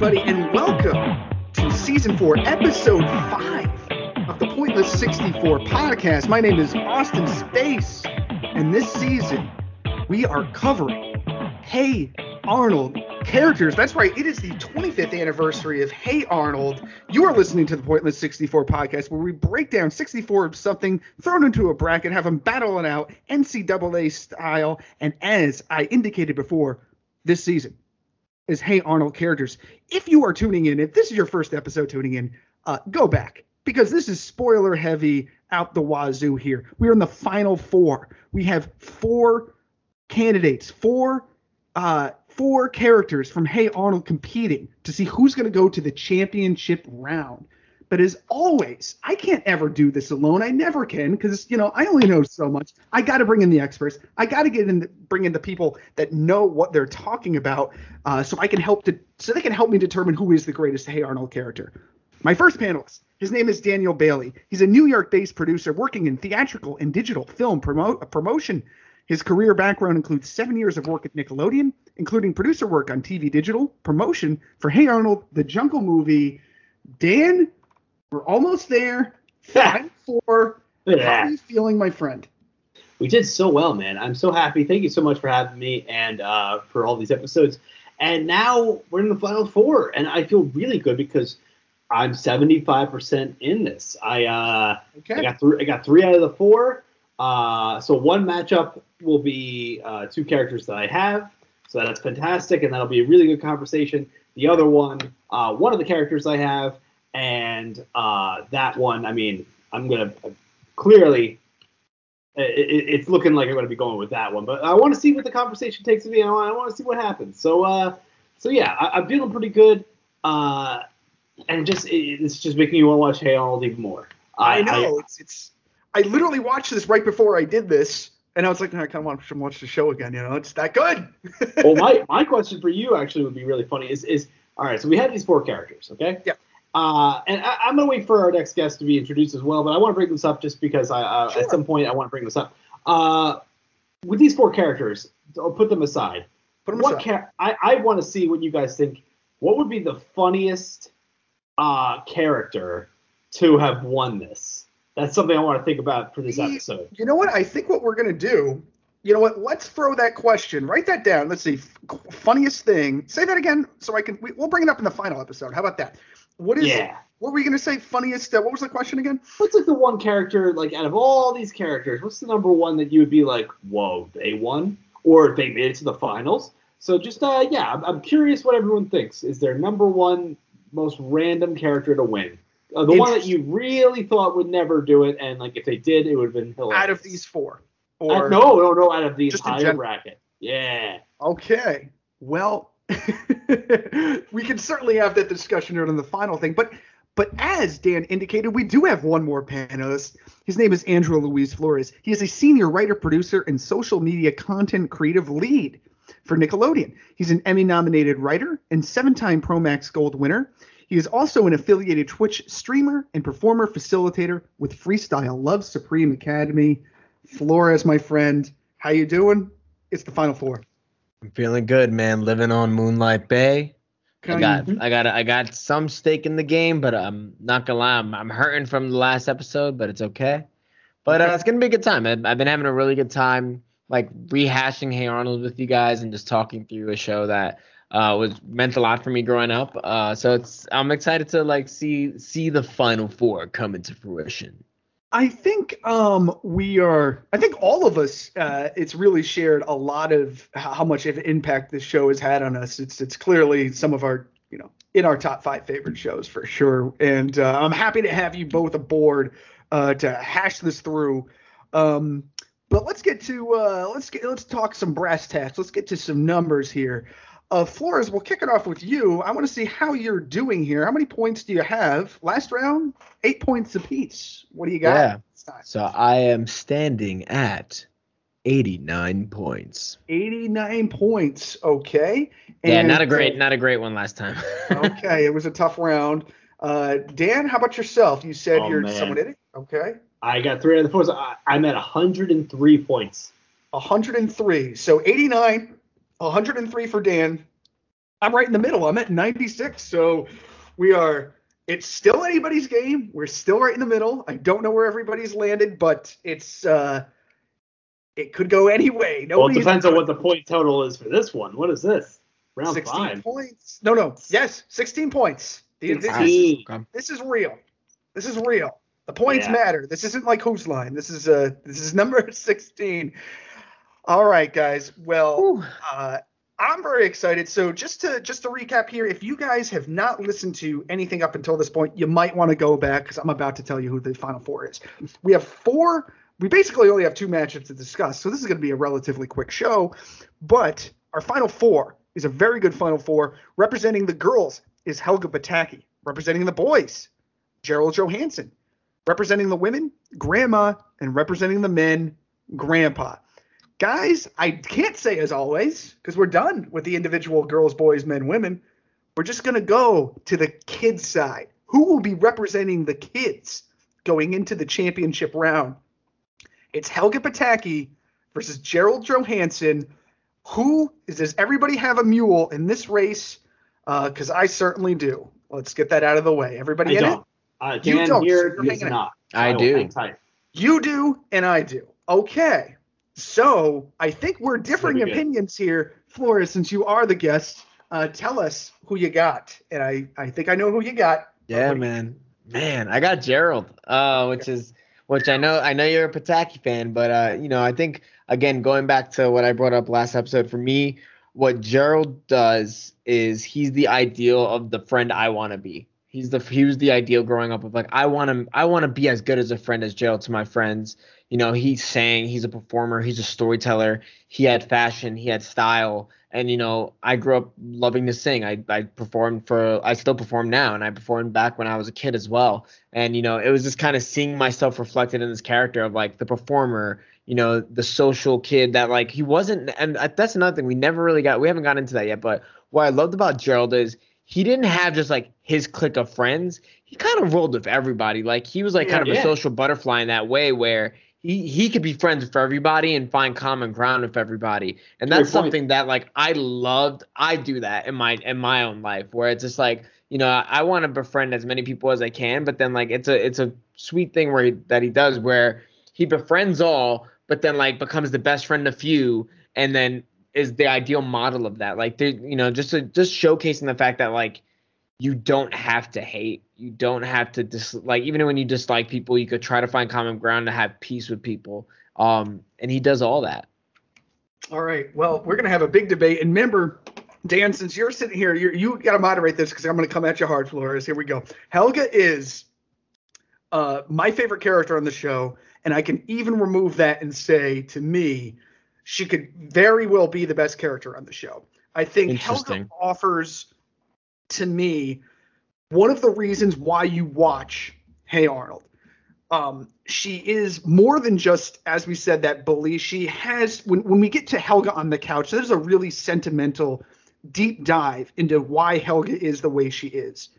everybody, and welcome to season four, episode five of the Pointless 64 podcast. My name is Austin Space, and this season we are covering Hey Arnold characters. That's right, it is the 25th anniversary of Hey Arnold. You are listening to the Pointless 64 podcast, where we break down 64 of something, thrown into a bracket, have them battle it out NCAA style, and as I indicated before, this season is Hey Arnold characters. If you are tuning in, if this is your first episode tuning in, uh, go back because this is spoiler heavy out the wazoo here. We're in the final four. We have four candidates, four uh, four characters from Hey Arnold competing to see who's going to go to the championship round. But as always, I can't ever do this alone. I never can because you know I only know so much. I got to bring in the experts. I got to get in, the, bring in the people that know what they're talking about, uh, so I can help to, so they can help me determine who is the greatest Hey Arnold character. My first panelist, his name is Daniel Bailey. He's a New York-based producer working in theatrical and digital film promo- promotion. His career background includes seven years of work at Nickelodeon, including producer work on TV digital, promotion for Hey Arnold, The Jungle Movie. Dan, we're almost there. Five four. How are you feeling, my friend? We did so well, man. I'm so happy. Thank you so much for having me and uh, for all these episodes. And now we're in the final four, and I feel really good because I'm 75% in this. I uh, Okay. I got three. I got three out of the four. Uh, so one matchup will be uh, two characters that I have. So that's fantastic, and that'll be a really good conversation. The other one, uh, one of the characters I have, and uh, that one, I mean, I'm gonna clearly. It, it, it's looking like I'm going to be going with that one, but I want to see what the conversation takes me. I want, I want to see what happens. So, uh, so yeah, I, I'm feeling pretty good, uh, and just it, it's just making you want to watch Hey Arnold even more. I know. it's it's. I literally watched this right before I did this, and I was like, "No, I kind of want to watch the show again. You know, it's that good. well, my, my question for you actually would be really funny. Is is all right? So we have these four characters, okay? Yeah. Uh, and I, I'm gonna wait for our next guest to be introduced as well, but I want to bring this up just because I uh, Sure. at some point I want to bring this up. Uh, with these four characters, I'll put them aside. Put 'em what aside. char- I I want to see what you guys think. What would be the funniest uh character to have won this? That's something I want to think about for this episode. You know what? I think what we're gonna do. You know what? Let's throw that question. Write that down. Let's see. Funniest thing. Say that again, so I can. We, we'll bring it up in the final episode. How about that? What is? Yeah. What were you gonna say? Funniest. Uh, what was the question again? What's like the one character, like out of all these characters, what's the number one that you would be like, whoa, they won? Or they made it to the finals? So just, uh, yeah, I'm, I'm curious what everyone thinks. Is their number one most random character to win? Uh, the one that you really thought would never do it, and like if they did, it would have been hilarious. Out of these four. Uh, no, no, no, out of the entire general. bracket. Yeah. Okay. Well, we can certainly have that discussion during the final thing, but but as Dan indicated, we do have one more panelist. His name is Andrew Luis Flores. He is a senior writer, producer, and social media content creative lead for Nickelodeon. He's an Emmy-nominated writer and seven-time Promax Gold winner. He is also an affiliated Twitch streamer and performer facilitator with Freestyle Love Supreme Academy. Flores, my friend, how you doing? It's the final four. I'm feeling good, man. Living on Moonlight Bay. I got, of- I got, I got some stake in the game, but I'm not gonna lie, I'm, I'm hurting from the last episode, but it's okay. But uh, it's gonna be a good time. I've, I've been having a really good time, like rehashing Hey Arnold with you guys and just talking through a show that uh, was meant a lot for me growing up. Uh, so it's, I'm excited to like see see the final four come into fruition. I think um, we are. I think all of us. Uh, it's really shared a lot of how much of impact this show has had on us. It's it's clearly some of our you know in our top five favorite shows for sure. And uh, I'm happy to have you both aboard uh, to hash this through. Um, but let's get to uh, let's get let's talk some brass tacks. Let's get to some numbers here. Uh, Flores, we'll kick it off with you. I want to see how you're doing here. How many points do you have? Last round, eight points apiece. What do you got? Yeah. So I am standing at 89 points. 89 points. Okay. Yeah, not a great, uh, not a great one last time. okay, it was a tough round. Uh, Dan, how about yourself? You said Oh, you're man. someone in it. Okay. I got three out of the four. So I, I'm at 103 points. 103. So 89, 103 for Dan, I'm right in the middle. I'm at 96. So we are. It's still anybody's game. We're still right in the middle. I don't know where everybody's landed, but it's uh, it could go any way. Well, it depends on what the point total is for this one. What is this? Round 16 five. points. No, no. Yes, 16 points. The- This is, 16. This is real. This is real. The points Yeah. matter. This isn't like whose line. This is uh this is number 16. All right, guys. Well, uh, I'm very excited. So just to just to recap here, if you guys have not listened to anything up until this point, you might want to go back because I'm about to tell you who the final four is. We have four. We basically only have two matchups to discuss, so this is going to be a relatively quick show. But our final four is a very good final four. Representing the girls is Helga Pataki. Representing the boys, Gerald Johanssen. Representing the women, Grandma, and representing the men, Grandpa guys, I can't say as always because we're done with the individual girls, boys, men, women. We're just going to go to the kids side. Who will be representing the kids going into the championship round? It's Helga Pataki versus Gerald Johanssen. Who is, does everybody have a mule in this race? Because I certainly do. Let's get that out of the way. I Everybody in it? don't. Uh, You don't, so here you're does hanging not. I will do. You do, and I do. Okay. So I think we're differing opinions here, Flores, since you are the guest. Uh, tell us who you got. And I, I think I know who you got. Yeah, man. Man, I got Gerald, uh, which is which I know I know you're a Pataki fan, but uh, you know, I think again going back to what I brought up last episode, for me, what Gerald does is he's the ideal of the friend I want to be. He's the he was the ideal growing up of like I want to I want to be as good as a friend as Gerald to my friends. You know, he sang, he's a performer, he's a storyteller. He had fashion, he had style, and you know, I grew up loving to sing. I I performed for I still perform now, and I performed back when I was a kid as well. And you know, it was just kind of seeing myself reflected in this character of like the performer, you know, the social kid that like he wasn't. And that's another thing we never really got. We haven't got into that yet. But what I loved about Gerald is he didn't have just like his clique of friends. He kind of rolled with everybody. Like he was like kind of Yeah. a social butterfly in that way where he he could be friends with everybody and find common ground with everybody. And that's something that like I loved. I do that in my in my own life where it's just like you know I want to befriend as many people as I can, but then like it's a it's a sweet thing where he, that he does where he befriends all, but then like becomes the best friend of few, and then is the ideal model of that. Like you know, just to, just showcasing the fact that like you don't have to hate, you don't have to dis like even when you dislike people, you could try to find common ground to have peace with people. Um, and he does all that. All right. Well, we're gonna have a big debate. And remember, Dan, since you're sitting here, you you got to moderate this because I'm gonna come at you hard, Flores. Here we go. Helga is uh, my favorite character on the show, and I can even remove that and say to me, she could very well be the best character on the show. I think Helga offers to me one of the reasons why you watch Hey Arnold. Um, she is more than just, as we said, that bully. She has, when, when we get to Helga on the couch, there's a really sentimental, deep dive into why Helga is the way she is.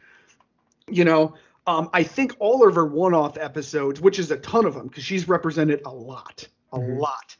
You know, um, I think all of her one off episodes, which is a ton of them, because she's represented a lot, a Mhm. lot.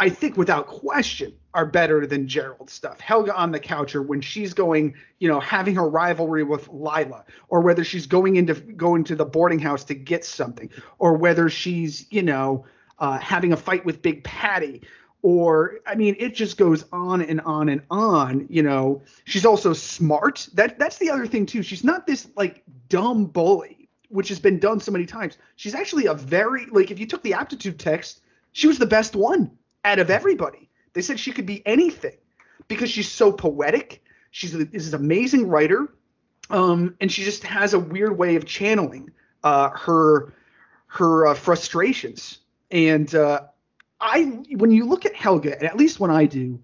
I think without question are better than Gerald's stuff. Helga on the couch, or when she's going, you know, having her rivalry with Lila, or whether she's going into going to the boarding house to get something, or whether she's, you know, uh, having a fight with Big Patty, or I mean, it just goes on and on and on. You know, she's also smart. That that's the other thing too. She's not this like dumb bully, which has been done so many times. She's actually a very like if you took the aptitude text, she was the best one out of everybody. They said she could be anything because she's so poetic. She's this is amazing writer, um, and she just has a weird way of channeling uh, her her uh, frustrations. And uh, I, when you look at Helga, and at least when I do,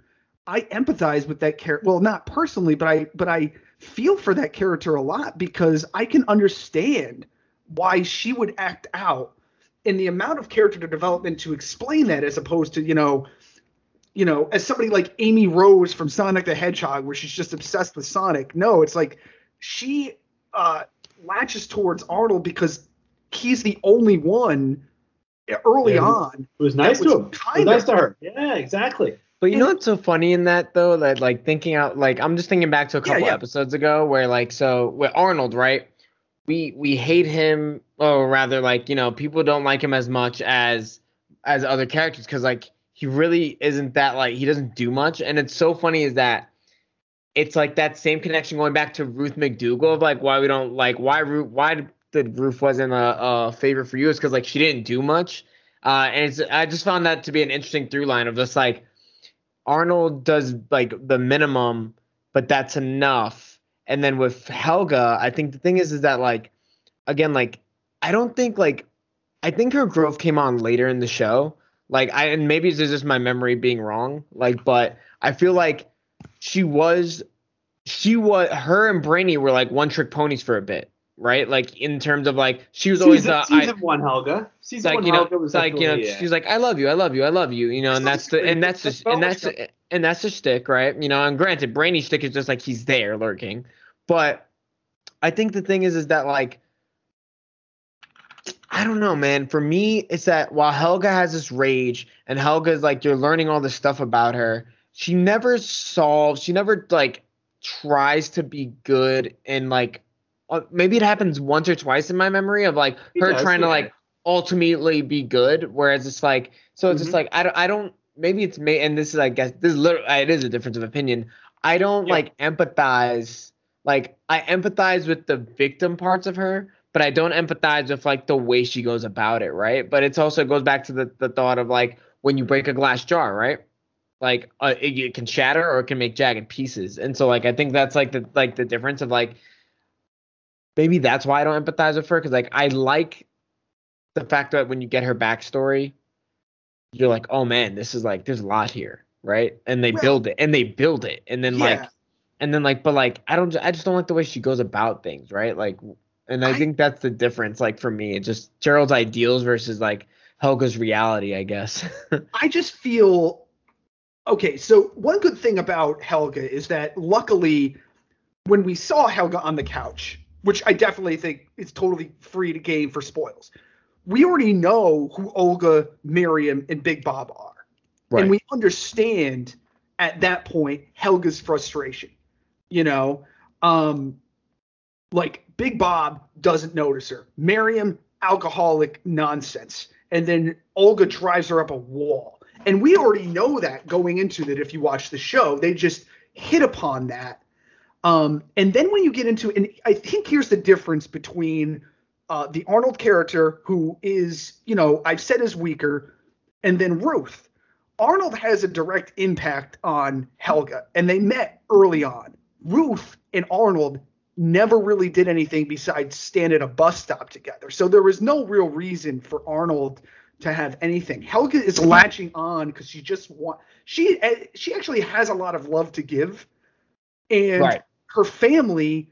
I empathize with that character. Well, not personally, but I but I feel for that character a lot because I can understand why she would act out in the amount of character development to explain that as opposed to you know you know as somebody like amy rose from sonic the hedgehog where she's just obsessed with sonic no it's like she uh latches towards arnold because he's the only one early Yeah. on It was nice to him. It was nice to her. Yeah, exactly. But you know what's so funny in that though? That like thinking out, like I'm just thinking back to a Yeah, couple yeah. episodes ago where like so with Arnold, right? We we hate him, or rather, like you know, people don't like him as much as as other characters because like he really isn't that like he doesn't do much. And it's so funny is that it's like that same connection going back to Ruth McDougal of like why we don't like why Ruth why did Ruth wasn't a, a favorite for you is because like she didn't do much. Uh, and it's I just found that to be an interesting through line of just like Arnold does like the minimum, but that's enough. And then with Helga, I think the thing is is that like again like I don't think like I think her growth came on later in the show. Like I and maybe it's just my memory being wrong. Like but I feel like she was she was her and Brainy were like one trick ponies for a bit, right? Like in terms of like she was always season, the I, season one Helga. Season like one you know, Helga was like you know, yeah. she's like, I love you, I love you, I love you, you know, and That's that's the and that's That's the and that's and that's the shtick, right? You know, and granted, Brainy's shtick is just like he's there lurking, but I think the thing is, is that like, I don't know, man. For me, it's that while Helga has this rage and Helga's like, you're learning all this stuff about her, she never solves, she never like tries to be good and like. Uh, Maybe it happens once or twice in my memory of like He her does, trying to like ultimately be good whereas it's like so it's just Mhm. like i don't i don't maybe it's me and this is i guess this is literally it is a difference of opinion. I don't Yeah. like empathize like i empathize with the victim parts of her but i don't empathize with like the way she goes about it right? But it's also goes back to the, the thought of like when you break a glass jar right? Like uh, it, it can shatter or it can make jagged pieces. And so like i think that's like the like the difference of like maybe that's why i don't empathize with her because like i like the fact that when you get her backstory, you're like, oh man, this is like there's a lot here, right? And they Well- build it, and they build it, and then Yeah. like, and then like, but like, I don't, I just don't like the way she goes about things, right? Like, and I, I- think that's the difference, like for me, it's just Gerald's ideals versus like Helga's reality, I guess. I just feel okay. So one good thing about Helga is that luckily, when we saw Helga on the couch, which I definitely think is totally free to game for spoils, we already know who Olga, Miriam, and Big Bob are, and we understand at that point Helga's frustration. You know, um, like Big Bob doesn't notice her. Miriam, alcoholic nonsense. And then Olga drives her up a wall. And we already know that going into that if you watch the show. They just hit upon that. Um, and then when you get into and I think here's the difference between uh, the Arnold character, who is, you know, I've said is weaker, and then Ruth. Arnold has a direct impact on Helga, and they met early on. Ruth and Arnold never really did anything besides stand at a bus stop together. So there was no real reason for Arnold to have anything. Helga is latching on because she just want she eh, she actually has a lot of love to give, and Right. Her family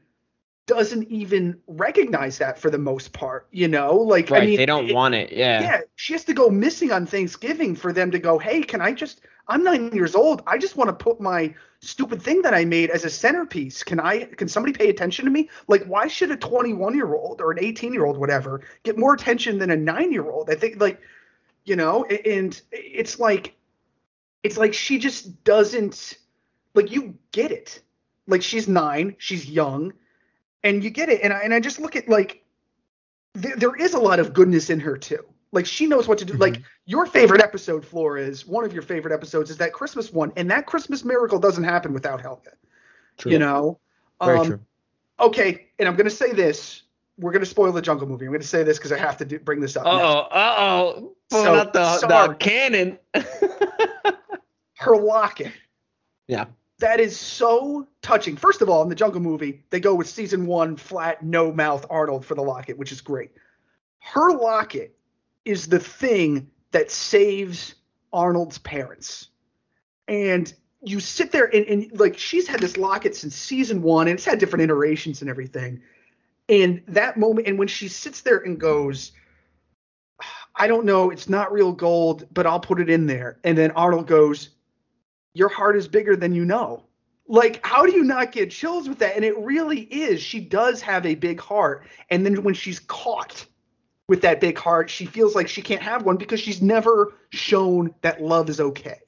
doesn't even recognize that for the most part. You know, like right, I mean, they don't it- want it, yeah. yeah, she has to go missing on Thanksgiving for them to go, hey, can I just, I'm nine years old. I just want to put my stupid thing that I made as a centerpiece. Can I, can somebody pay attention to me? Like, why should a 21 year old or an 18 year old, whatever, get more attention than a nine year old? I think, like, you know, and it's like, it's like she just doesn't, like, you get it. Like, she's nine, she's young, and you get it. And I, and I just look at, like, there, there is a lot of goodness in her too. Like she knows what to do. Like your favorite episode, Flores, one of your favorite episodes is that Christmas one, and that Christmas miracle doesn't happen without Helga. True. You know. Very Um, true. Okay, and I'm gonna say this. We're gonna spoil the Jungle movie. I'm gonna say this because I have to do, bring this up. Uh oh, uh oh, pulling So, out the, the sorry. cannon. Her locket. yeah. That is so touching. First of all, in the Jungle movie, they go with season one flat, no mouth Arnold for the locket, which is great. Her locket is the thing that saves Arnold's parents. And you sit there and, and like she's had this locket since season one, and it's had different iterations and everything. And that moment, and when she sits there and goes, I don't know, it's not real gold, but I'll put it in there. And then Arnold goes, Your heart is bigger than you know. Like, how do you not get chills with that? And it really is. She does have a big heart. And then when she's caught with that big heart, she feels like she can't have one because she's never shown that love is okay.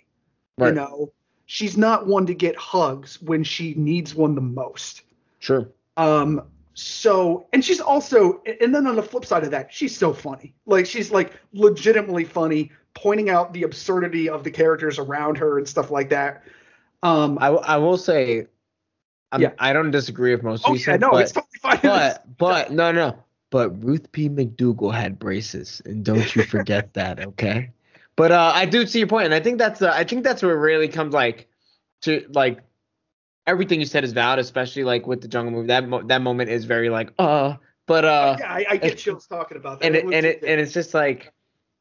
You know, she's not one to get hugs when she needs one the most. Sure. Um, so, and she's also, and then on the flip side of that, she's so funny. Like, she's like legitimately funny, pointing out the absurdity of the characters around her and stuff like that. Um, I, I will say, I'm, Yeah. I don't disagree with most oh, recent, yeah, no, but, it's totally fine. but but no no. But Ruth P. McDougal had braces, and don't you forget that, okay? But uh, I do see your point, and I think that's uh, I think that's where it really comes like to like everything you said is valid, especially like with the jungle movie. That mo- that moment is very like uh, but uh, yeah, I, I get chills talking about that. and it was- and it and it's just like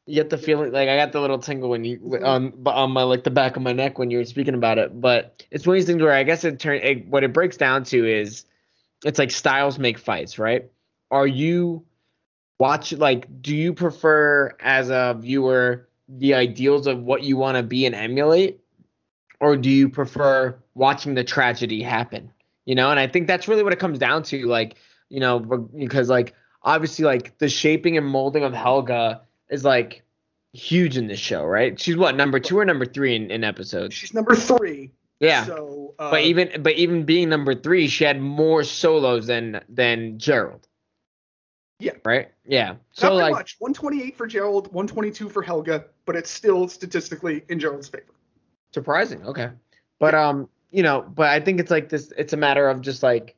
you get the feeling like I got the little tingle when you on on my like the back of my neck when you were speaking about it. But it's one of these things where I guess it turn it, what it breaks down to is it's like styles make fights, right? Are you watch like do you prefer as a viewer the ideals of what you want to be and emulate, or do you prefer watching the tragedy happen? You know, and I think that's really what it comes down to. Like, you know, because like obviously like the shaping and molding of Helga is like huge in this show, right? She's what number two or number three in, in episodes? she's number three. Yeah. So, uh, but even but even being number three, she had more solos than than Gerald. Yeah. Right. Yeah. So like much. 128 for Gerald, 122 for Helga, but it's still statistically in Gerald's favor. Surprising. Okay. But um, you know, but I think it's like this. It's a matter of just like,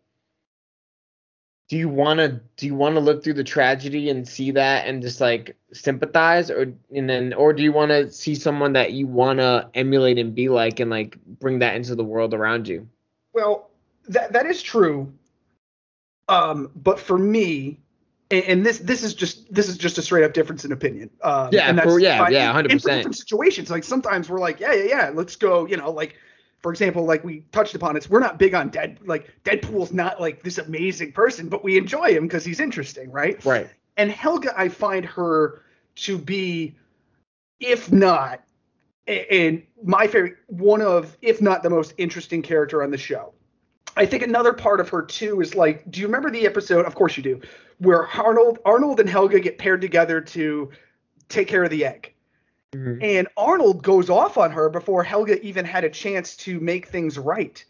do you want to do you want to look through the tragedy and see that and just like sympathize, or and then or do you want to see someone that you want to emulate and be like and like bring that into the world around you? Well, that that is true. Um, but for me, and, and this this is just this is just a straight up difference in opinion. Um, Yeah, and for- yeah, fine. yeah, for 100%. different situations, like sometimes we're like, yeah, yeah, yeah, let's go. You know, like for example, like we touched upon it, we're not big on Dead. Like Deadpool's not like this amazing person, but we enjoy him because he's interesting, right? Right. and Helga, I find her to be, if not, and my favorite, one of, if not the most interesting character on the show. I think another part of her too is like, do you remember the episode? Of course you do, where Arnold, Arnold and Helga get paired together to take care of the egg, Mhm. and Arnold goes off on her before Helga even had a chance to make things right.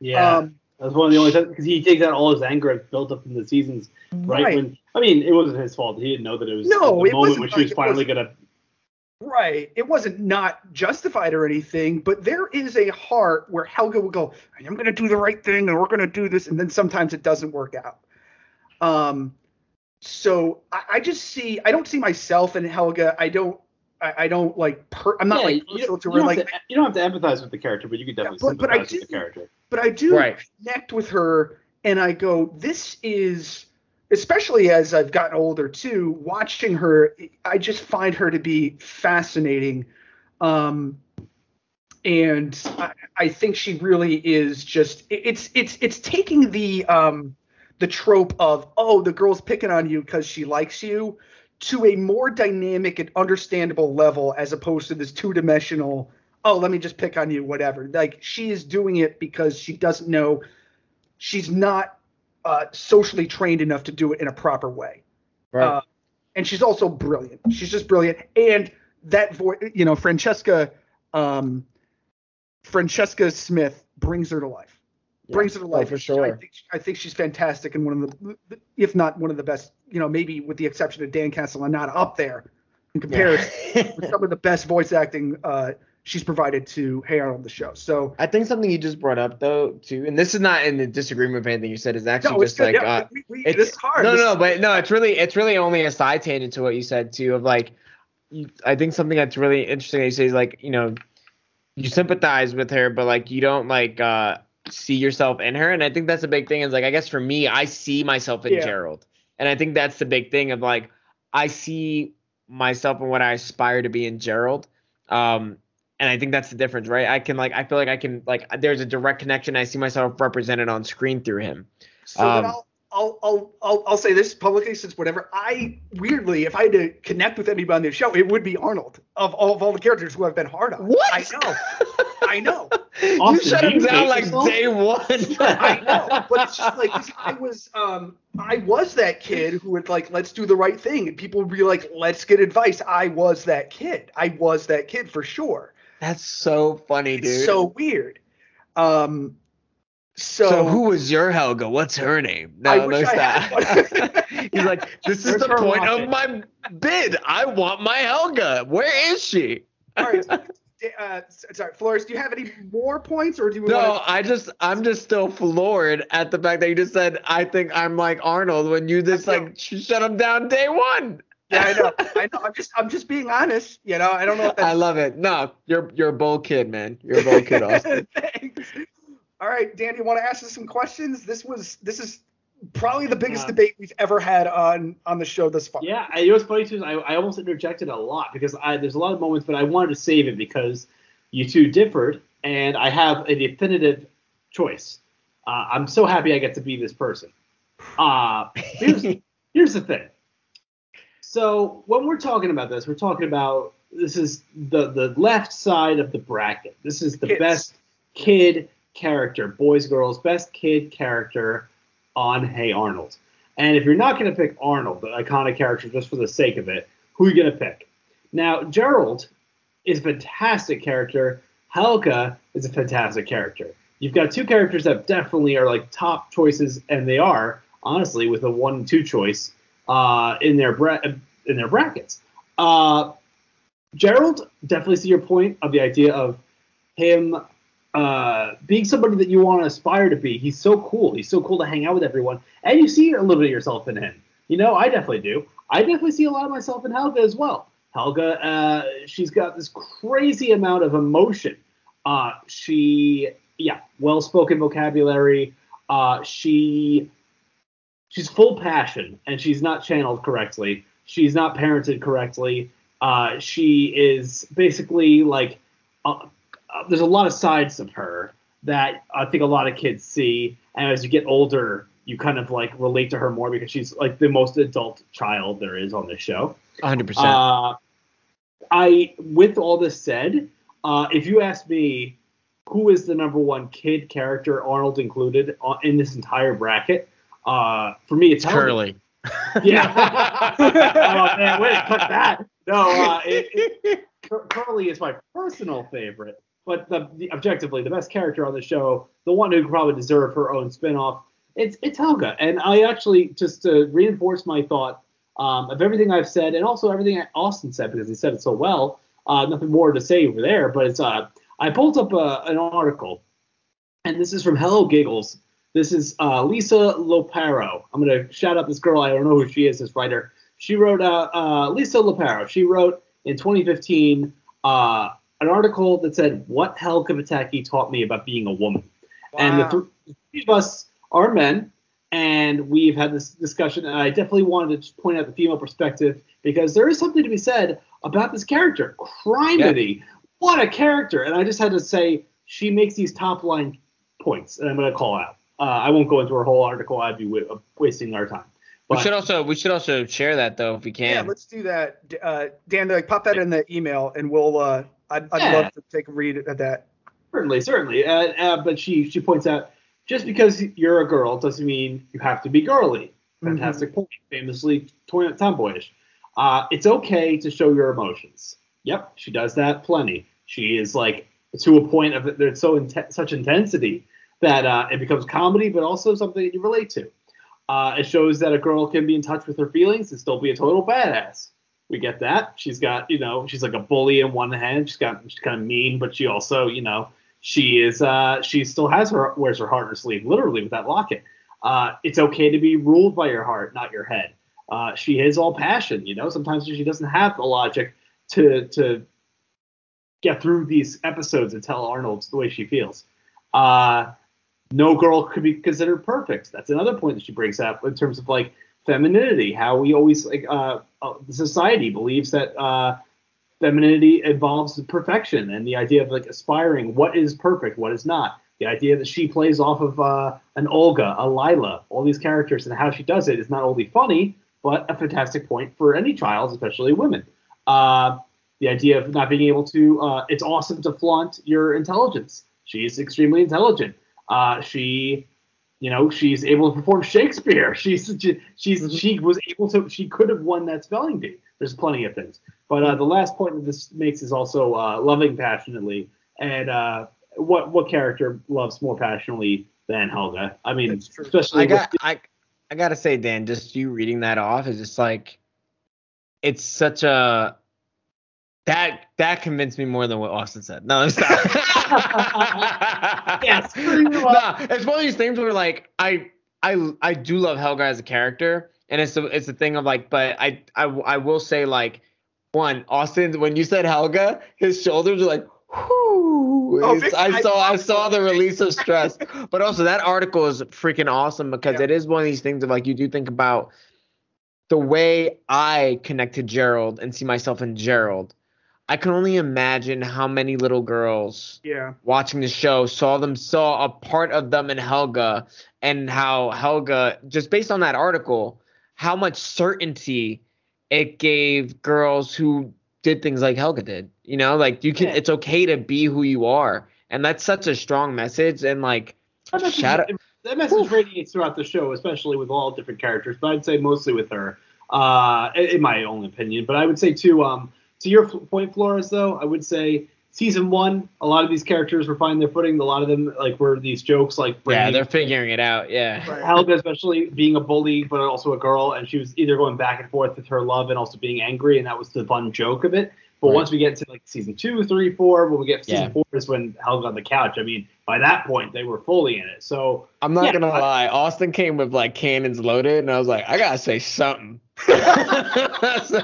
Yeah, Um, that's one of the only times because he takes out all his anger built up in the seasons. Right, right. when I mean, it wasn't his fault. He didn't know that it was No, the it moment wasn't when she was finally gonna. Right. It wasn't not justified or anything, but there is a heart where Helga will go, I'm going to do the right thing and we're going to do this. And then sometimes it doesn't work out. Um, so I, I just see, I don't see myself in Helga. I don't, I, I don't like, per, I'm not Yeah, like you, personal to her. don't Like, have to, you don't have to empathize with the character, but you can definitely but- but I sympathize with the do- character. but I do Right. connect with her and I go, this is, especially as I've gotten older too, watching her, I just find her to be fascinating. Um, and I, I think she really is just, it- it's, it's, it's taking the, um, the trope of, oh, the girl's picking on you because she likes you to a more dynamic and understandable level as opposed to this two dimensional, oh, let me just pick on you, whatever. Like she is doing it because she doesn't know she's not uh, socially trained enough to do it in a proper way. Right. Uh, and she's also brilliant. She's just brilliant. And that voice, you know, Francesca, um, Francesca Smith brings her to life. Yeah. Brings her to Oh, life. for I sure. think, I think she's fantastic and one of the, if not one of the best, you know, maybe with the exception of Dan Castellaneta up there in comparison with some of the best voice acting uh, she's provided to Hey Arnold the show. So I think something you just brought up though too, and this is not in the disagreement with anything you said. Is actually no, just good. like yeah, uh, we, we, it's, this hard. No, This no, but no, it's really it's really only a side tangent to what you said too. Of like, you, I think something that's really interesting that you say is like, you know, you sympathize with her, but like you don't like uh see yourself in her, and I think that's a big thing. Is like, I guess for me, I see myself in Yeah. Gerald, and I think that's the big thing of like, I see myself and what I aspire to be in Gerald. Um, and I think that's the difference, right? I can like, I feel like I can like, there's a direct connection. I see myself represented on screen through him. So Um, I'll, I'll, I'll, I'll, I'll say this publicly since whatever. I weirdly, if I had to connect with anybody on this show, it would be Arnold of all of all the characters who I've been hard on. What? I know, I know, you shut him down like yourself? day one. I know. But it's just like I was, um, I was that kid who would like, let's do the right thing, and people would be like, let's get advice. I was that kid. I was that kid for sure. That's so funny, dude. It's so weird. Um, so, So who was your Helga? What's her name? No, there's that. He's like, this is the point of my bid. I want my Helga. Where is she? all right. Uh, sorry, Flores. Do you have any more points, or do you No, want I just I'm just still floored at the fact that you just said I think I'm like Arnold when you just like shut him down day one. Yeah, I know. I know. I'm just I'm just being honest. You know, I don't know I love it. No, you're you're a bold kid, man. You're a bold kid, Austin. Thanks. All right, Dan, you want to ask us some questions? This was this is probably the biggest Yeah. debate we've ever had on on the show thus far. Yeah, and you know what's funny too is I, I almost interjected a lot because I there's a lot of moments, but I wanted to save it because you two differed, and I have a definitive choice. Uh, I'm so happy I get to be this person. Uh, here's here's the thing. So when we're talking about this, we're talking about this is the the left side of the bracket. This is the Kids. best kid character, boys girls, best kid character on Hey Arnold. And if you're not going to pick Arnold, the iconic character, just for the sake of it, who are you going to pick? Now, Gerald is a fantastic character. Helga is a fantastic character. You've got two characters that definitely are like top choices, and they are honestly with a one and two choice uh, in their bra- in their brackets. Uh, Gerald, definitely see your point of the idea of him uh, being somebody that you want to aspire to be. He's so cool. He's so cool to hang out with everyone, and you see a little bit of yourself in him. You know, I definitely do. I definitely see a lot of myself in Helga as well. Helga, uh, she's got this crazy amount of emotion. Uh, she, yeah, well-spoken vocabulary. Uh, she, she's full passion, and she's not channeled correctly. She's not parented correctly. Uh, she is basically like, uh, there's a lot of sides of her that I think a lot of kids see, and as you get older, you kind of like relate to her more because she's like the most adult child there is on this show. 100%. Uh, I, with all this said, uh, if you ask me, who is the number one kid character, Arnold included, uh, in this entire bracket? Uh, for me, it's. Curly. Yeah. oh man, wait, cut that. No, uh, it, it, Curly is my personal favorite, but the, the objectively the best character on the show, the one who probably deserve her own spinoff, it's it's Helga. And I actually just to reinforce my thought um, of everything I've said, and also everything Austin said because he said it so well. Uh, nothing more to say over there, but it's uh, I pulled up uh, an article, and this is from Hello Giggles. This is uh, Lisa Loparo. I'm gonna shout out this girl. I don't know who she is. This writer. She wrote uh, uh, Lisa Loparo. She wrote in 2015 uh, an article that said what Helga Pataki taught me about being a woman. And the Wow. th- three of us are men, and we've had this discussion. And I definitely wanted to point out the female perspective because there is something to be said about this character, Criminy. What a character! And I just had to say she makes these top line points, and I'm going to call out. Uh, I won't go into her whole article. I'd be wa- wasting our time. we should also we should also share that though if we can. Yeah, can. let's do that. D- Uh, Dan, like, pop that in the email, and we'll. Uh, I'd, I'd Yeah. love to take a read at that. Certainly, certainly. Uh, uh, but she she points out just because you're a girl doesn't mean you have to be girly. Fantastic point. Famously tomboyish. Uh, it's okay to show your emotions. Yep, she does that plenty. She is like to a point of there's so inten- such intensity that uh, it becomes comedy, but also something that you relate to. Uh, it shows that a girl can be in touch with her feelings and still be a total badass. We get that. She's got, you know, she's like a bully in one hand. She's got, she's kind of mean, but she also, you know, she is, uh, she still has her, wears her heart on her sleeve, literally with that locket. Uh, it's okay to be ruled by your heart, not your head. Uh, she is all passion, you know. Sometimes she doesn't have the logic to to get through these episodes and tell Arnold the way she feels. Uh, no girl could be considered perfect. That's another point that she brings up in terms of like femininity. How we always like uh, uh, society believes that uh, femininity involves perfection and the idea of like aspiring what is perfect, what is not. The idea that she plays off of uh, an Olga, a Lila, all these characters, and how she does it is not only funny but a fantastic point for any child, especially women. Uh, the idea of not being able to, uh, it's awesome to flaunt your intelligence. She's extremely intelligent. Uh, she, you know, she's able to perform Shakespeare. She's she's Mhm. she was able to she could have won that spelling bee. There's plenty of things. But uh, the last point that this makes is also uh, loving passionately. And uh, what what character loves more passionately than Helga? I mean, especially I with- got I I gotta say, Dan, just you reading that off is just like it's such a that that convinced me more than what Austin said. No. Yeah, screw you Nah, it's one of these things where like I I I do love Helga as a character, and it's a, it's a thing of like, but I I I will say like one Austin when you said Helga, his shoulders are like. Whew. Oh, I I saw I thought saw the release of stress, but also that article is freaking awesome because Yeah. it is one of these things of like you do think about the way I connect to Gerald and see myself in Gerald. I can only imagine how many little girls Yeah. watching the show saw them saw a part of them in Helga and how Helga just based on that article how much certainty it gave girls who did things like Helga did you know like you can Yeah. it's okay to be who you are and that's such a strong message and like That message, Shout out- that message radiates throughout the show, especially with all different characters, but I'd say mostly with her, uh, in in my own opinion. But I would say too, um, to your point, Flores, though, I would say season one, a lot of these characters were finding their footing. A lot of them like were these jokes, like yeah they're figuring it out yeah Helga, especially being a bully, but also a girl, and she was either going back and forth with her love and also being angry, and that was the fun joke of it. But Right. once we get to like season two, three, four, when we get to season Yeah. four is when Helga on the couch. I mean, by that point they were fully in it. So I'm not Yeah, gonna I- lie Austin came with like cannons loaded and I was like I gotta say something so,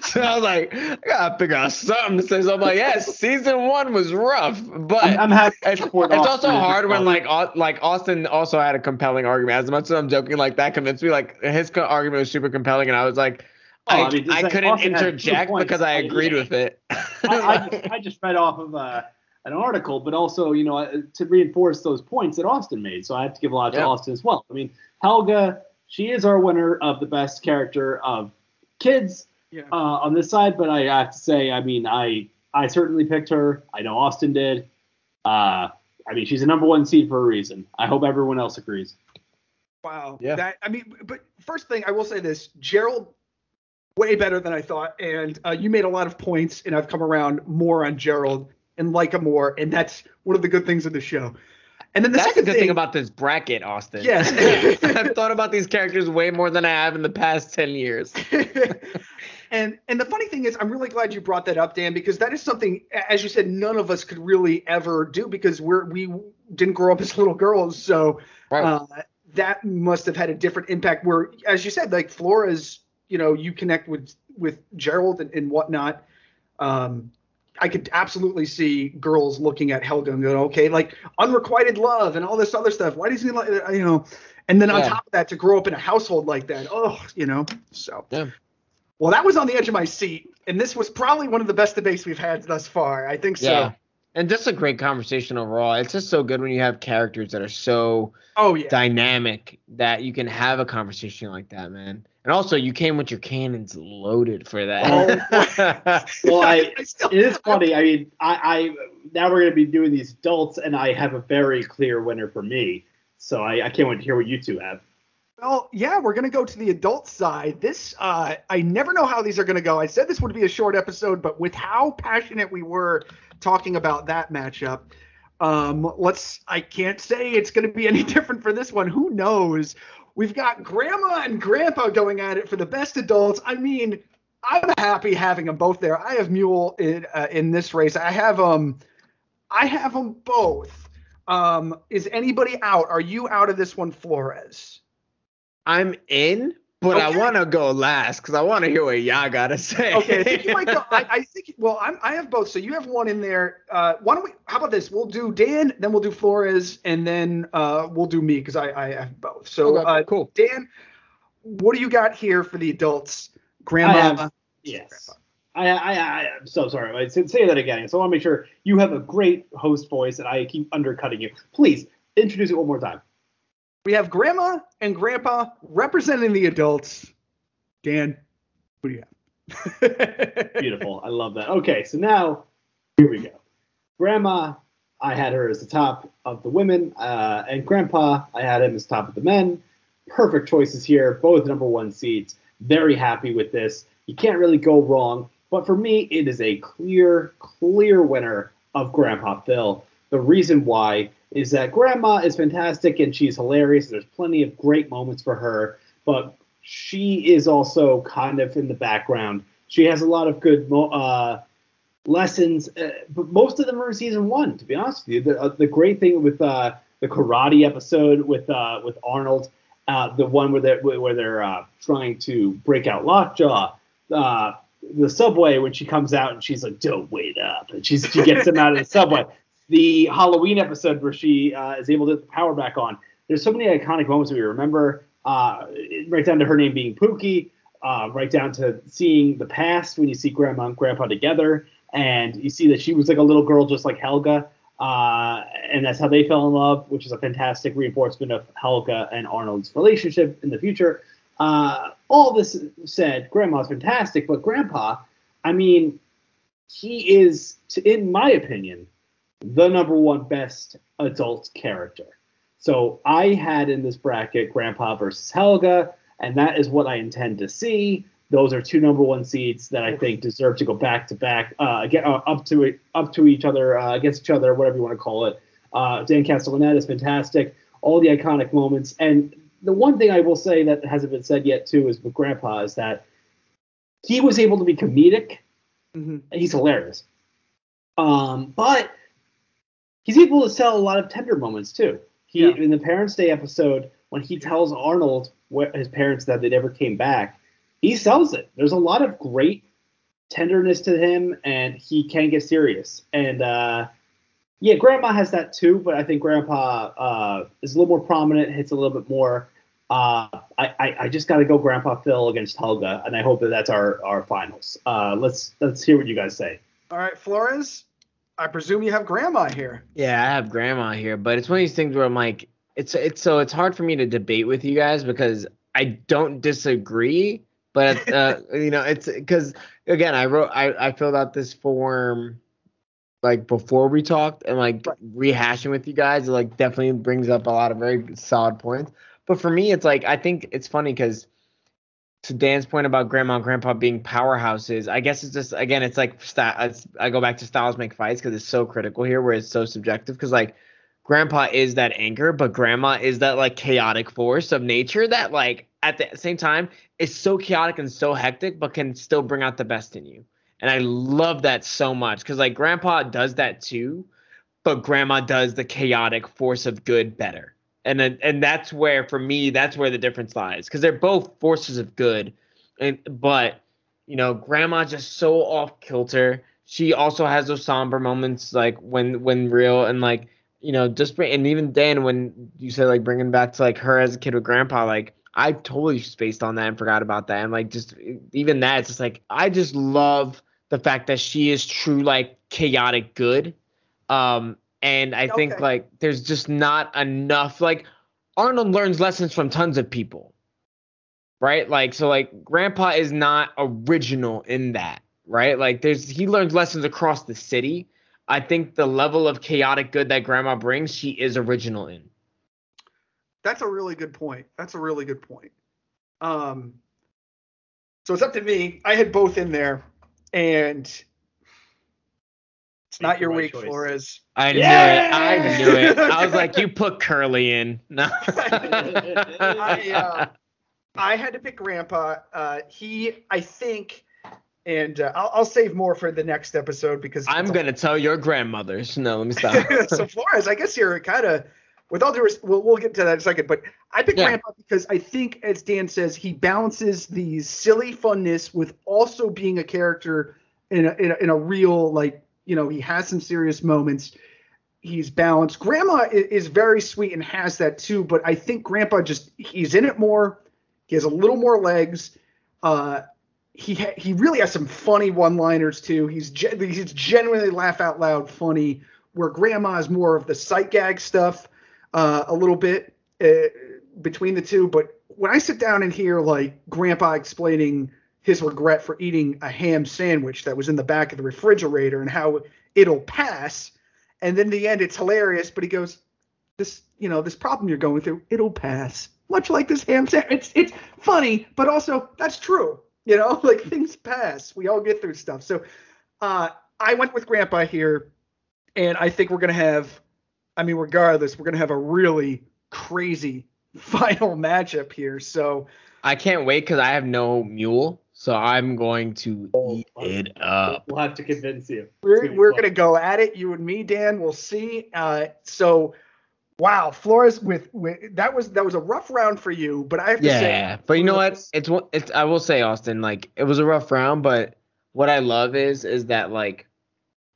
so I was like, I gotta figure out something to say. So I'm like, yes, season one was rough, but I'm, I'm happy. it's, it's also hard when like like Austin also had a compelling argument. As much as I'm joking, like that convinced me. Like his argument was super compelling, and I was like, Oh, I, I mean, I like couldn't Austin interject because I agreed yeah. with it. I, I, just, I just read off of uh, an article, but also, you know, uh, to reinforce those points that Austin made. So I have to give a lot to Austin as well. I mean, Helga, she is our winner of the best character of kids Yeah. uh, on this side, but I have to say, I mean, I I certainly picked her. I know Austin did. Uh, I mean, she's a number one seed for a reason. I hope everyone else agrees. Wow. Yeah. That I mean, but first thing I will say this: Gerald, way better than I thought, and uh, you made a lot of points, and I've come around more on Gerald and like him more, and that's one of the good things of the show. And then the That's the second good thing, thing about this bracket, Austin. Yes. I've thought about these characters way more than I have in the past ten years. and and the funny thing is, I'm really glad you brought that up, Dan, because that is something, as you said, none of us could really ever do because we're we didn't grow up as little girls, so Right. uh, that must have had a different impact. Where, as you said, like Flores, you know, you connect with with Gerald and, and whatnot. Um, I could absolutely see girls looking at Helga and going, okay, like unrequited love and all this other stuff. Why does he like, uh, you know? And then on top of that, to grow up in a household like that, oh, you know. So, Yeah. well, that was on the edge of my seat, and this was probably one of the best debates we've had thus far. I think so. Yeah. And just a great conversation overall. It's just so good when you have characters that are so Oh yeah. dynamic that you can have a conversation like that, man. And also, you came with your cannons loaded for that. Well, I I it is funny. I mean, I, I now we're gonna be doing these adults, and I have a very clear winner for me. So I, I can't wait to hear what you two have. Well, yeah, we're gonna go to the adult side. This, uh, I never know how these are gonna go. I said this would be a short episode, but with how passionate we were talking about that matchup, um, let's. I can't say it's gonna be any different for this one. Who knows? We've got grandma and grandpa going at it for the best adults. I mean, I'm happy having them both there. I have Mule in uh, in this race. I have um, I have them both. Um, is anybody out? Are you out of this one, Flores? I'm in, but I want to go last because I want to hear what y'all gotta say. Okay, I think you might go. I, I think. Well, I'm, I have both. So you have one in there. Uh, why don't we? How about this? We'll do Dan, then we'll do Flores, and then uh, we'll do me because I, I have both. So Okay, uh, cool. Dan, what do you got here for the adults? Grandma. I have- Yes. I, I, I, I'm so sorry. I said say that again. So I want to make sure you have a great host voice, and I keep undercutting you. Please introduce it one more time. We have Grandma and Grandpa representing the adults. Dan, what do you have? Beautiful. I love that. Okay, so now here we go. Grandma I had her as the top of the women, uh, and Grandpa, I had him as top of the men. Perfect choices here, both number one seeds. Very happy with this. You can't really go wrong. But for me, it is a clear, clear winner of Grandpa Phil. The reason why is that Grandma is fantastic and she's hilarious. There's plenty of great moments for her, but she is also kind of in the background. She has a lot of good uh, lessons, uh, but most of them are in season one. To be honest with you, the, uh, the great thing with uh, the karate episode with uh, with Arnold, uh, the one where they're where they're trying to break out Lockjaw, the subway when she comes out and she's like, "Don't wait up," and she's, she gets him out of the subway. The Halloween episode where she uh, is able to get the power back on. There's so many iconic moments we remember. Uh, right down to her name being Pookie. Uh, right down to seeing the past when you see grandma and grandpa together and you see that she was like a little girl just like Helga, uh, and that's how they fell in love, which is a fantastic reinforcement of Helga and Arnold's relationship in the future. Uh, all this said, Grandma's fantastic, but Grandpa, I mean, he is, in my opinion, the number one best adult character. So I had in this bracket Grandpa versus Helga, and that is what I intend to see. Those are two number one seeds that I think deserve to go back to back, uh, get uh, up to it, up to each other, uh, against each other, whatever you want to call it. Uh, Dan Castellaneta is fantastic. All the iconic moments, and the one thing I will say that hasn't been said yet too is with Grandpa is that he was able to be comedic. Mm-hmm. He's hilarious, um, but he's able to sell a lot of tender moments too. He yeah. in the Parents' Day episode when he tells Arnold what his parents that they never came back he sells it. There's a lot of great tenderness to him, and he can get serious. And uh, yeah, Grandma has that too, but I think Grandpa uh, is a little more prominent, hits a little bit more. Uh, I, I, I, just got to go Grandpa Phil against Helga, and I hope that that's our, our finals. Uh, let's let's hear what you guys say. All right, Flores, I presume you have Grandma here. Yeah, I have Grandma here, but it's one of these things where I'm like, it's it's so it's hard for me to debate with you guys because I don't disagree, but uh, you know, it's because again, I wrote, I, I filled out this form like before we talked, and like right. rehashing with you guys, it like definitely brings up a lot of very solid points. But for me, it's like I think it's funny because to Dan's point about grandma and grandpa being powerhouses, I guess it's just again, it's like I go back to styles make fights because it's so critical here, where it's so subjective. Because like grandpa is that anchor, but grandma is that like chaotic force of nature that like at the same time is so chaotic and so hectic, but can still bring out the best in you. And I love that so much because like grandpa does that too, but grandma does the chaotic force of good better. And then, and that's where for me that's where the difference lies because they're both forces of good, and but you know grandma just so off kilter. She also has those somber moments like when when real and like you know just bring and even Dan when you say like bringing back to like her as a kid with grandpa like I totally spaced on that and forgot about that. And like just even that, it's just like I just love the fact that she is true like chaotic good. Um, and I okay. think like there's just not enough like Arnold learns lessons from tons of people. Right? Like so like grandpa is not original in that, right? Like there's he learns lessons across the city. I think the level of chaotic good that grandma brings, she is original in. That's a really good point. That's a really good point. Um, so it's up to me. I had both in there, and it's not your week, choice. Flores. I knew it. I knew it. I was like, you put Curly in. No. I, uh, I had to pick Grandpa. Uh, he, I think, and uh, I'll, I'll, save more for the next episode because I'm gonna tell your grandmothers. No, let me stop. so Flores, I guess you're kind of with all due respect, we'll, we'll get to that in a second. But I pick yeah. Grandpa because I think, as Dan says, he balances the silly funness with also being a character in a, in a, in a real like you know he has some serious moments. He's balanced. Grandma is, very sweet and has that too, but I think Grandpa just he's in it more. He has a little more legs. Uh, he ha- he really has some funny one-liners too. He's ge- he's genuinely laugh out loud funny. Where Grandma is more of the sight gag stuff uh, a little bit uh, between the two. But when I sit down and hear like Grandpa explaining his regret for eating a ham sandwich that was in the back of the refrigerator and how it'll pass, And then in the end, it's hilarious. But he goes, "This, you know, this problem you're going through, it'll pass." Much like this ham sandwich. It's it's funny, but also that's true. You know, like things pass. We all get through stuff. So, uh, I went with Grandpa here, and I think we're gonna have. I mean, regardless, we're gonna have a really crazy final matchup here. So I can't wait because I have no mule, so I'm going to Oh, eat it up. We'll have to convince you. We're gonna we're gonna go at it, you and me, Dan. We'll see. Uh, so wow, Flores with, with that was that was a rough round for you, but I have to say, Yeah, but you know what? It's one. It's I will say, Austin, like it was a rough round, but what I love is is that like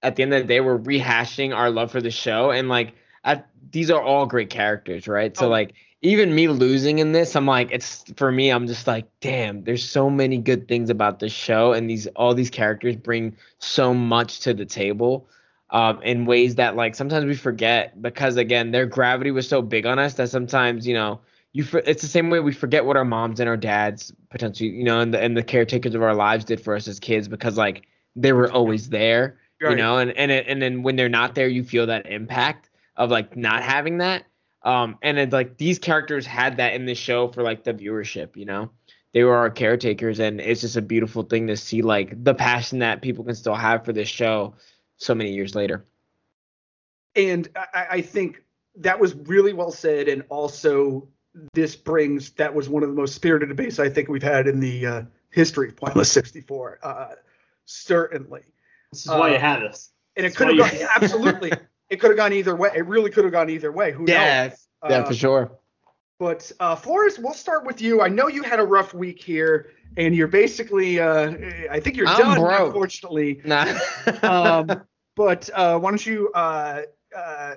at the end of the day, we're rehashing our love for the show, and like at, these are all great characters, right? So Oh. like even me losing in this, I'm like, it's for me, I'm just like, damn, there's so many good things about this show, and these all these characters bring so much to the table. Um, in ways that like sometimes we forget because again their gravity was so big on us that sometimes you know you for, it's the same way we forget what our moms and our dads potentially you know and the, and the caretakers of our lives did for us as kids because like they were always there you know and and it, and then when they're not there you feel that impact of like not having that um and it's like these characters had that in the show for like the viewership you know they were our caretakers and it's just a beautiful thing to see like the passion that people can still have for this show so many years later and I, I think that was really well said, and also this brings that was one of the most spirited debates I think we've had in the uh, history of Pointless 64, uh, certainly. This is why uh, you had us. And it could have gone you- absolutely. It could have gone either way. It really could have gone either way. Who yeah knows? yeah Uh, for sure But uh, Flores, we'll start with you. I know you had a rough week here, and you're basically, uh, I think you're I'm done, broke. unfortunately. nah Um, but uh, why don't you uh, uh,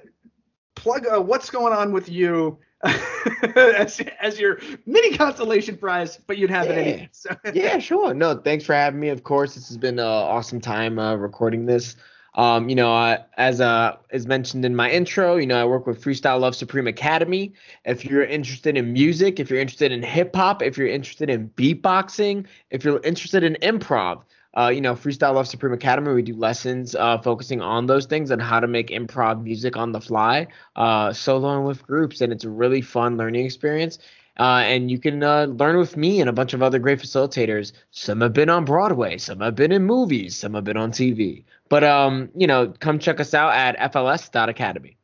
plug uh, what's going on with you as, as your mini consolation prize, but you'd have it anyway. So. yeah, sure. No, thanks for having me. Of course, this has been an awesome time uh, recording this. Um, you know, uh, as uh, as mentioned in my intro, you know, I work with Freestyle Love Supreme Academy. If you're interested in music, if you're interested in hip hop, if you're interested in beatboxing, if you're interested in improv, uh, you know, Freestyle Love Supreme Academy, we do lessons uh, focusing on those things and how to make improv music on the fly, uh, solo and with groups, and it's a really fun learning experience. Uh, and you can uh, learn with me and a bunch of other great facilitators. Some have been on Broadway, some have been in movies, some have been on TV. But um, you know, come check us out at fls.academy.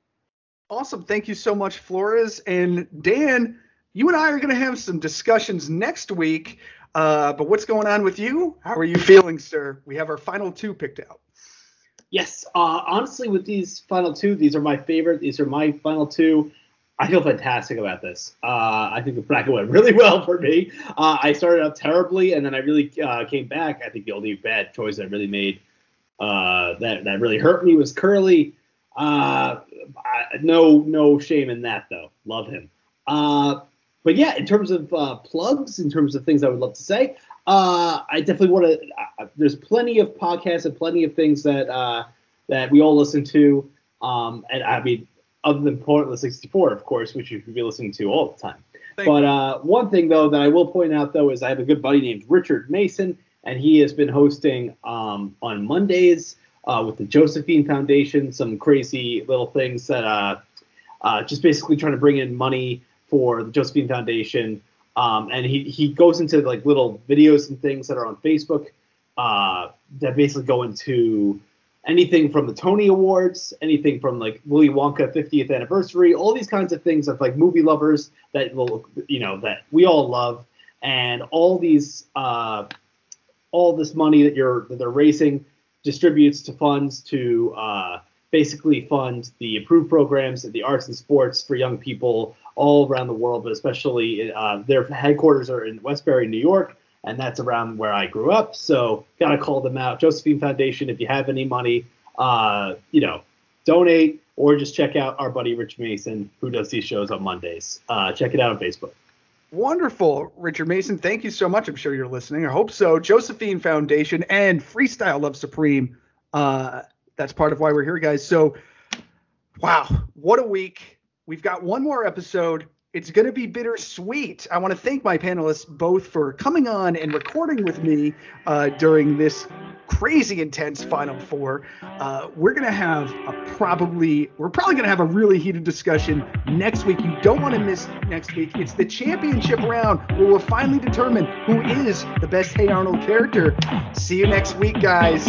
Awesome. Thank you so much, Flores. And Dan, you and I are going to have some discussions next week. Uh, but what's going on with you? How are you feeling, sir? We have our final two picked out. Yes, uh, honestly, with these final two, these are my favorite. These are my final two. I feel fantastic about this. Uh, I think the bracket went really well for me. Uh, I started out terribly, and then I really uh, came back. I think the only bad choice I really made uh, that that really hurt me was Curly. Uh, I, no, no shame in that though. Love him. Uh, but yeah, in terms of uh, plugs, in terms of things I would love to say, uh, I definitely want to. Uh, there's plenty of podcasts and plenty of things that uh, that we all listen to. Um, and I mean, other than Pointless 64, of course, which you should be listening to all the time. Thank but uh, one thing though that I will point out though is I have a good buddy named Richard Mason, and he has been hosting um, on Mondays uh, with the Josephine Foundation some crazy little things that uh, uh, just basically trying to bring in money for the Josephine Foundation. Um, and he, he goes into like little videos and things that are on Facebook uh, that basically go into anything from the Tony Awards, anything from like Willy Wonka 50th anniversary, all these kinds of things of like movie lovers that will, you know, that we all love, and all these, uh, all this money that you're that they're raising distributes to funds to uh, basically fund the approved programs and the arts and sports for young people all around the world, but especially uh, their headquarters are in Westbury, New York, and that's around where I grew up. So gotta call them out. Josephine Foundation, if you have any money, uh, you know, donate or just check out our buddy Rich Mason who does these shows on Mondays. Uh, check it out on Facebook. Wonderful, Richard Mason. Thank you so much. I'm sure you're listening. I hope so. Josephine Foundation and Freestyle Love Supreme. Uh, that's part of why we're here, guys. So, wow, what a week. We've got one more episode. It's going to be bittersweet. I want to thank my panelists both for coming on and recording with me uh, during this crazy intense Final Four. Uh, we're gonna have a probably we're probably gonna have a really heated discussion next week. You don't want to miss next week. It's the championship round where we'll finally determine who is the best Hey Arnold character. See you next week, guys.